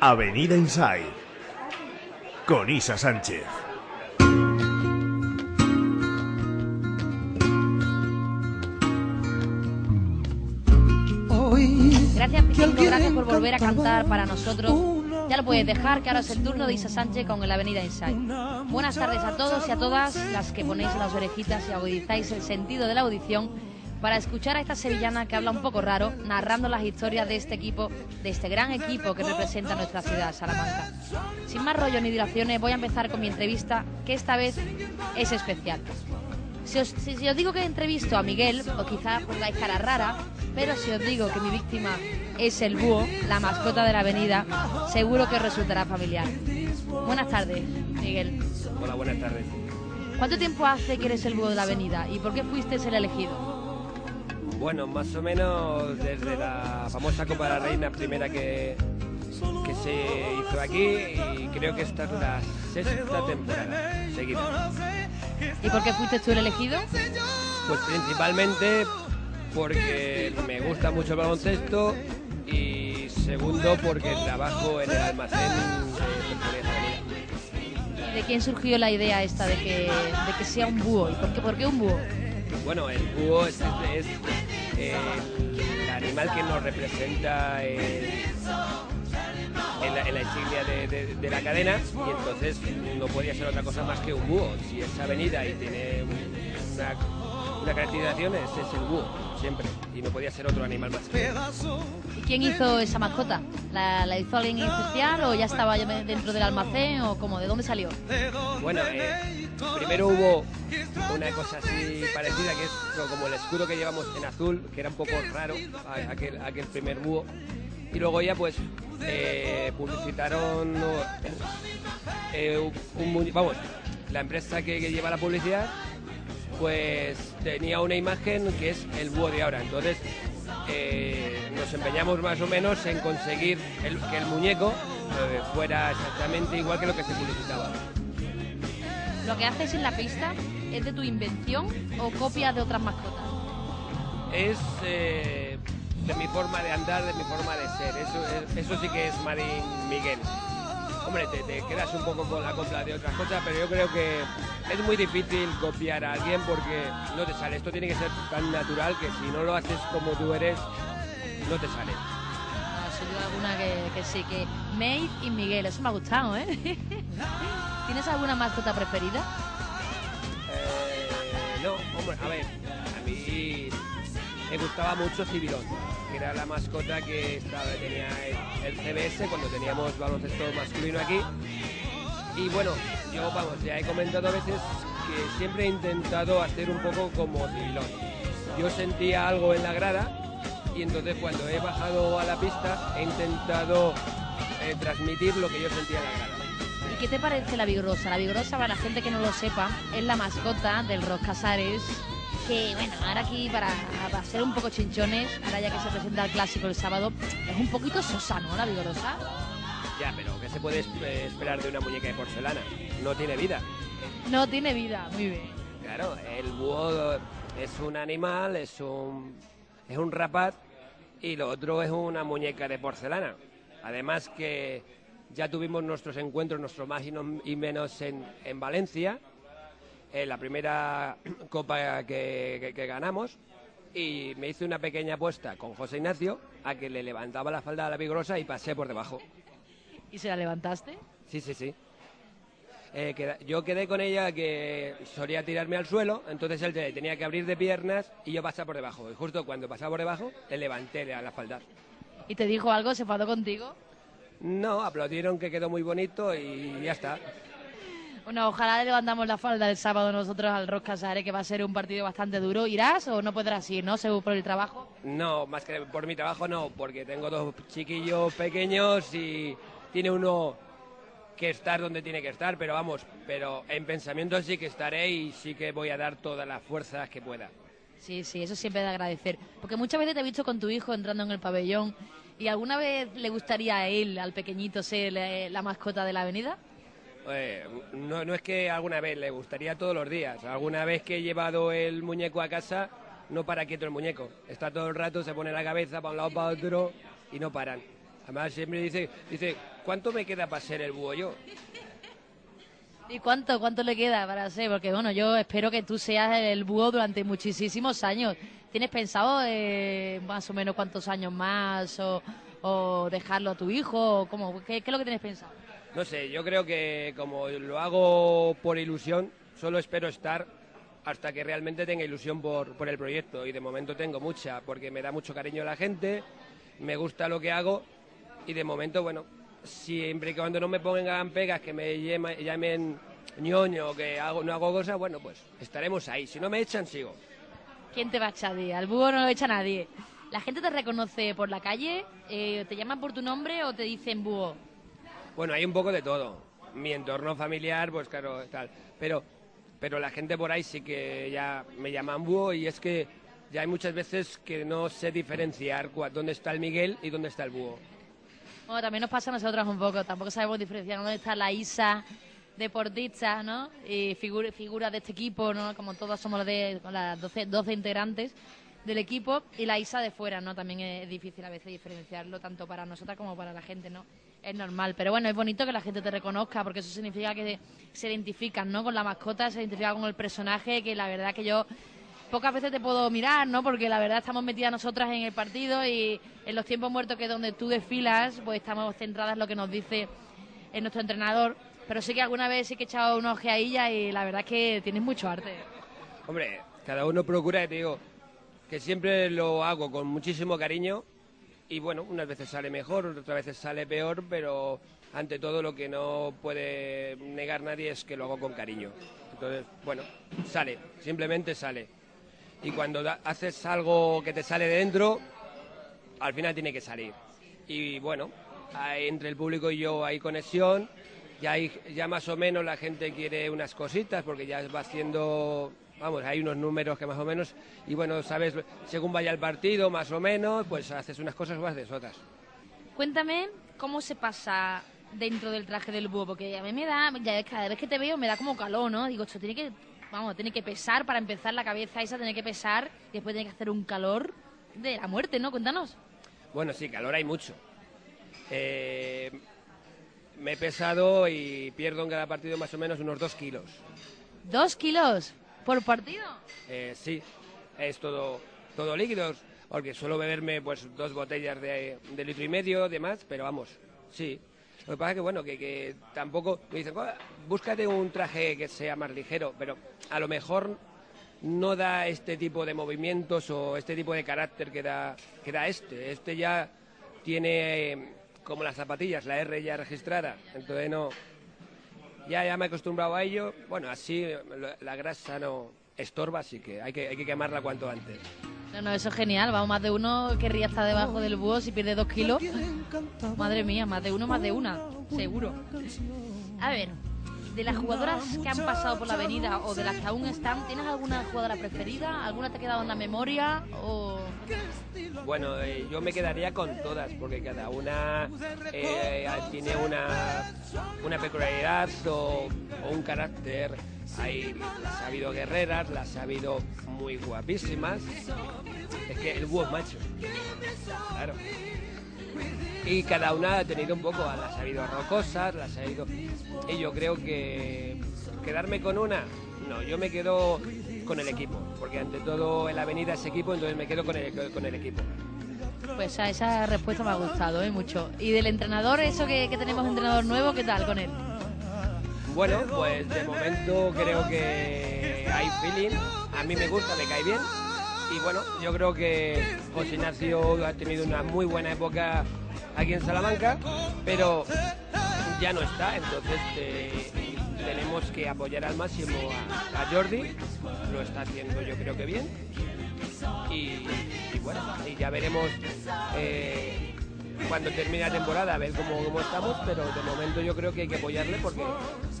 Avenida Inside. Con Isa Sánchez. Gracias, Piquito, gracias por volver a cantar para nosotros. Ya lo puedes dejar, que ahora es el turno de Isa Sánchez con el Avenida Inside. Buenas tardes a todos y a todas las que ponéis las orejitas y agudizáis el sentido de la audición para escuchar a esta sevillana que habla un poco raro, narrando las historias de este equipo, de este gran equipo que representa nuestra ciudad, Salamanca. Sin más rollo ni dilaciones, voy a empezar con mi entrevista, que esta vez es especial. Si os, si- si os digo que entrevisto a Miguel, o quizás pongáis cara rara, pero si os digo que mi víctima es el búho, la mascota de la avenida, seguro que os resultará familiar. Buenas tardes, Miguel. Hola, buenas tardes. ¿Cuánto tiempo hace que eres el búho de la avenida y por qué fuiste el elegido? Bueno, más o menos desde la famosa Copa de la Reina primera que, que se hizo aquí y creo que esta es la sexta temporada seguida. ¿Y por qué fuiste tú el elegido? Pues principalmente porque me gusta mucho el baloncesto y segundo porque trabajo en el almacén de. ¿Y de quién surgió la idea esta de que, de que sea un búho? ¿Y por qué, por qué un búho? Bueno, el búho es, es, eh, el animal que nos representa en, la, insignia de, la cadena y entonces no podía ser otra cosa más que un búho. Si es avenida y tiene un- una, una caracterización, ese es el búho, siempre. Y no podía ser otro animal más. ¿Y quién hizo esa mascota? ¿La, la hizo alguien especial o ya estaba dentro del almacén o cómo? ¿De dónde salió? Bueno, eh, primero hubo una cosa así parecida, que es como el escudo que llevamos en azul, que era un poco raro, aquel, aquel primer búho. Y luego ya pues eh, publicitaron eh, un, un vamos, la empresa que, que lleva la publicidad pues tenía una imagen que es el búho de ahora. Entonces eh, nos empeñamos más o menos en conseguir el- que el muñeco eh, fuera exactamente igual que lo que se publicitaba. ¿Lo que haces en la pista es de tu invención o copias de otras mascotas? es eh, de mi forma de andar, de mi forma de ser. Eso, es- eso sí que es Marín Miguel. Hombre, te, te quedas un poco con la copla de otras cosas, pero yo creo que es muy difícil copiar a alguien porque no te sale. Esto tiene que ser tan natural que si no lo haces como tú eres, no te sale. Ah, soy yo alguna que, que sí, que Maeve y Miguel, eso me ha gustado, ¿eh? ¿Tienes alguna mascota preferida? Eh, no, hombre, a ver, a mí me gustaba mucho Civilón, que era la mascota que estaba, tenía el, el CBS cuando teníamos baloncesto masculino aquí. Y bueno, yo, vamos, ya he comentado a veces que siempre he intentado hacer un poco como Civilón. Yo sentía algo en la grada y entonces cuando he bajado a la pista he intentado eh, transmitir lo que yo sentía en la grada. ¿Y qué te parece la Vigrosa? La Vigrosa, para la gente que no lo sepa, es la mascota del Rock Casares. Que bueno, ahora aquí para, para ser un poco chinchones, ahora ya que se presenta el clásico el sábado, es un poquito sosa, ¿no? La Vigrosa. Ya, pero ¿qué se puede eh, esperar de una muñeca de porcelana? No tiene vida. No tiene vida, muy bien. Claro, el búho es un animal, es un, es un rapaz y lo otro es una muñeca de porcelana. Además que ya tuvimos nuestros encuentros, nuestros más y, no- y menos en, en Valencia, en la primera copa que, que- que ganamos y me hice una pequeña apuesta con José Ignacio a que le levantaba la falda a la vigrosa y pasé por debajo. ¿Y se la levantaste? Sí, sí, sí. Eh, queda- yo quedé con ella que solía tirarme al suelo, entonces él te- tenía que abrir de piernas y yo pasaba por debajo. Y justo cuando pasaba por debajo, le levanté a la falda. ¿Y te dijo algo? ¿Se enfadó contigo? No, aplaudieron que quedó muy bonito y ya está. Bueno, ojalá le levantamos la falda el sábado nosotros al Rock Casares, que va a ser un partido bastante duro. ¿Irás o no podrás ir, no? Según por el trabajo. No, más que por mi trabajo no, porque tengo dos chiquillos pequeños y tiene uno que estar donde tiene que estar, pero vamos, pero en pensamiento sí que estaré y sí que voy a dar todas las fuerzas que pueda. Sí, sí, eso siempre de agradecer. Porque muchas veces te he visto con tu hijo entrando en el pabellón y alguna vez le gustaría a él, al pequeñito, ser eh, la mascota de la avenida. Eh, no, no es que alguna vez le gustaría todos los días. Alguna vez que he llevado el muñeco a casa, no para quieto el muñeco. Está todo el rato, se pone la cabeza para un lado para otro y no paran. Además siempre dice, dice ¿cuánto me queda para ser el búho yo? ¿Y cuánto, cuánto le queda para ser? Porque bueno, yo espero que tú seas el búho durante muchísimos años. ¿Tienes pensado eh, más o menos cuántos años más o, dejarlo a tu hijo? O cómo? ¿Qué, ¿Qué es lo que tienes pensado? No sé, yo creo que como lo hago por ilusión, solo espero estar hasta que realmente tenga ilusión por, por el proyecto. Y de momento tengo mucha, porque me da mucho cariño la gente, me gusta lo que hago y de momento, bueno, siempre y cuando no me pongan pegas, que me llamen ñoño, que hago, no hago cosas, bueno, pues estaremos ahí. Si no me echan, sigo. ¿Quién te va a echar? Al búho no lo echa nadie. ¿La gente te reconoce por la calle? Eh, ¿Te llaman por tu nombre o te dicen búho? Bueno, hay un poco de todo. Mi entorno familiar, pues claro, tal. Pero, pero la gente por ahí sí que ya me llaman búho y es que ya hay muchas veces que no sé diferenciar cua- dónde está el Miguel y dónde está el búho. Bueno, también nos pasa a nosotros un poco. Tampoco sabemos diferenciar dónde está la Isa deportista, ¿no? Y figura, figura de este equipo, ¿no? Como todos somos de, las 12, 12 integrantes del equipo y la Isa de fuera, ¿no? También es difícil a veces diferenciarlo, tanto para nosotras como para la gente, ¿no? Es normal. Pero bueno, es bonito que la gente te reconozca porque eso significa que se identifican, ¿no? Con la mascota, se identifican con el personaje, que la verdad que yo pocas veces te puedo mirar, ¿no? Porque la verdad estamos metidas nosotras en el partido y en los tiempos muertos que es donde tú desfilas, pues estamos centradas en lo que nos dice eh, nuestro entrenador. Pero sí que alguna vez sí que he echado una ojeadilla y la verdad es que tienes mucho arte. Hombre, cada uno procura, te digo, que siempre lo hago con muchísimo cariño y bueno, unas veces sale mejor, otras veces sale peor, pero ante todo lo que no puede negar nadie es que lo hago con cariño. Entonces, bueno, sale, simplemente sale. Y cuando haces algo que te sale de dentro, al final tiene que salir. Y bueno, hay- entre el público y yo hay conexión, ya, hay, ya más o menos la gente quiere unas cositas porque ya va haciendo, vamos, hay unos números que más o menos, y bueno, sabes, según vaya el partido, más o menos, pues haces unas cosas o haces otras. Cuéntame cómo se pasa dentro del traje del búho, porque a mí me da, ya cada vez que te veo me da como calor, ¿no? Digo, esto tiene que, vamos, tiene que pesar para empezar la cabeza esa, tiene que pesar, y después tiene que hacer un calor de la muerte, ¿no? Cuéntanos. Bueno, sí, calor hay mucho. Eh, me he pesado y pierdo en cada partido más o menos unos dos kilos. ¿Dos kilos por partido? Eh, sí, es todo, todo líquidos, porque suelo beberme pues dos botellas de, de litro y medio, demás, pero vamos, sí. Lo que pasa es que, bueno, que, que tampoco me dicen, "Ah, búscate un traje que sea más ligero, pero a lo mejor no da este tipo de movimientos o este tipo de carácter que da, que da este. Este ya tiene, eh, como las zapatillas, la R ya registrada, entonces no, ya, ya me he acostumbrado a ello. Bueno, así la, la grasa no estorba, así que hay, que hay que quemarla cuanto antes. No, no, eso es genial. Vamos, más de uno querría estar debajo del búho si pierde dos kilos. Madre mía, más de uno, más de una, seguro. A ver, de las jugadoras que han pasado por la avenida o de las que aún están, ¿tienes alguna jugadora preferida? ¿Alguna te ha quedado en la memoria? O... Bueno, eh, yo me quedaría con todas, porque cada una eh, tiene una, una peculiaridad o, o un carácter. Hay, las ha habido guerreras, las ha habido muy guapísimas. Es que el búho es macho. Claro. Y cada una ha tenido un poco, las ha habido rocosas, las ha habido... Y yo creo que quedarme con una, no, yo me quedo con el equipo, porque ante todo en la avenida es equipo, entonces me quedo con el, con el equipo. Pues a esa respuesta me ha gustado, ¿eh? Mucho. ¿Y del entrenador, eso que, que tenemos un entrenador nuevo, qué tal con él? Bueno, pues de momento creo que hay feeling, a mí me gusta, me cae bien. Y bueno, yo creo que José Ignacio ha tenido una muy buena época aquí en Salamanca, pero ya no está, entonces eh, tenemos que apoyar al máximo a, Jordi, lo está haciendo yo creo que bien. Y, y bueno, y ya veremos eh, cuando termine la temporada, a ver cómo, cómo estamos, pero de momento yo creo que hay que apoyarle porque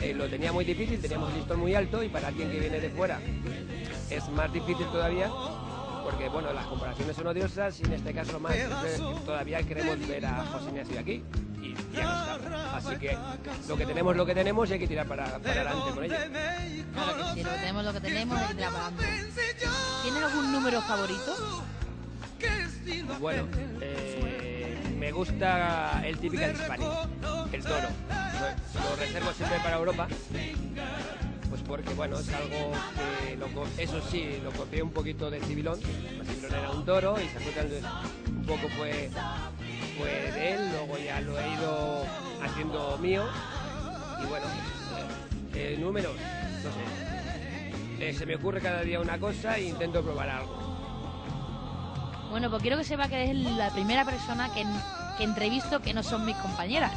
eh, lo tenía muy difícil, teníamos el listón muy alto y para alguien que viene de fuera es más difícil todavía porque bueno, las comparaciones son odiosas y en este caso más entonces, todavía queremos ver a José Ignacio aquí y ya no está. Así que lo que tenemos lo que tenemos y hay que tirar para, para adelante con ello. Claro que sí, lo que tenemos, lo que tenemos, hay que tirar para adelante. ¿Tienes algún número favorito? Bueno, eh, me gusta el típico Spanish, el toro. Lo, reservo siempre para Europa, porque bueno, es algo que lo eso sí, lo copié un poquito de Civilón. Civilón era un toro y se un poco fue, fue de él, luego ya lo he ido haciendo mío. Y bueno, eh, eh, números, no sé. Eh, se me ocurre cada día una cosa e intento probar algo. Bueno, pues quiero que sepa que eres la primera persona que, que entrevisto que no son mis compañeras.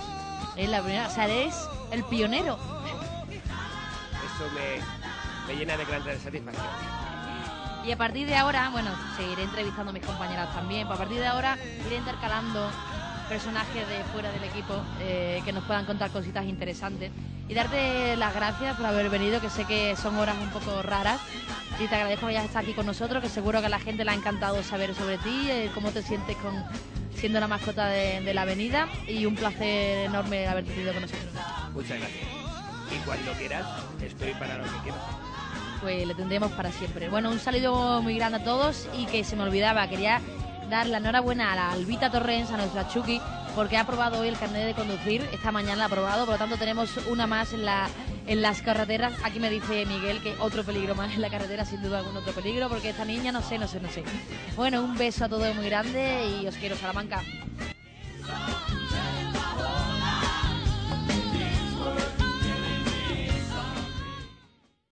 Es la primera, o sea, eres el pionero. Eso me, me llena de gran satisfacción. Y a partir de ahora, bueno, seguiré entrevistando a mis compañeras también. pues a partir de ahora iré intercalando personajes de fuera del equipo eh, que nos puedan contar cositas interesantes. Y darte las gracias por haber venido, que sé que son horas un poco raras. Y te agradezco que hayas estado aquí con nosotros, que seguro que a la gente le ha encantado saber sobre ti, eh, cómo te sientes con siendo la mascota de, de la avenida. Y un placer enorme haberte tenido con nosotros. Muchas gracias. Y cuando quieras, estoy para lo que quieras. pues le tendremos para siempre. Bueno, un saludo muy grande a todos y que se me olvidaba, quería dar la enhorabuena a la Albita Torrens, a nuestra Chucky, porque ha aprobado hoy el carnet de conducir, esta mañana la ha aprobado, por lo tanto tenemos una más en, la, en las carreteras. Aquí me dice Miguel que otro peligro más en la carretera, sin duda algún otro peligro, porque esta niña no sé, no sé, no sé. Bueno, un beso a todos muy grande y os quiero Salamanca.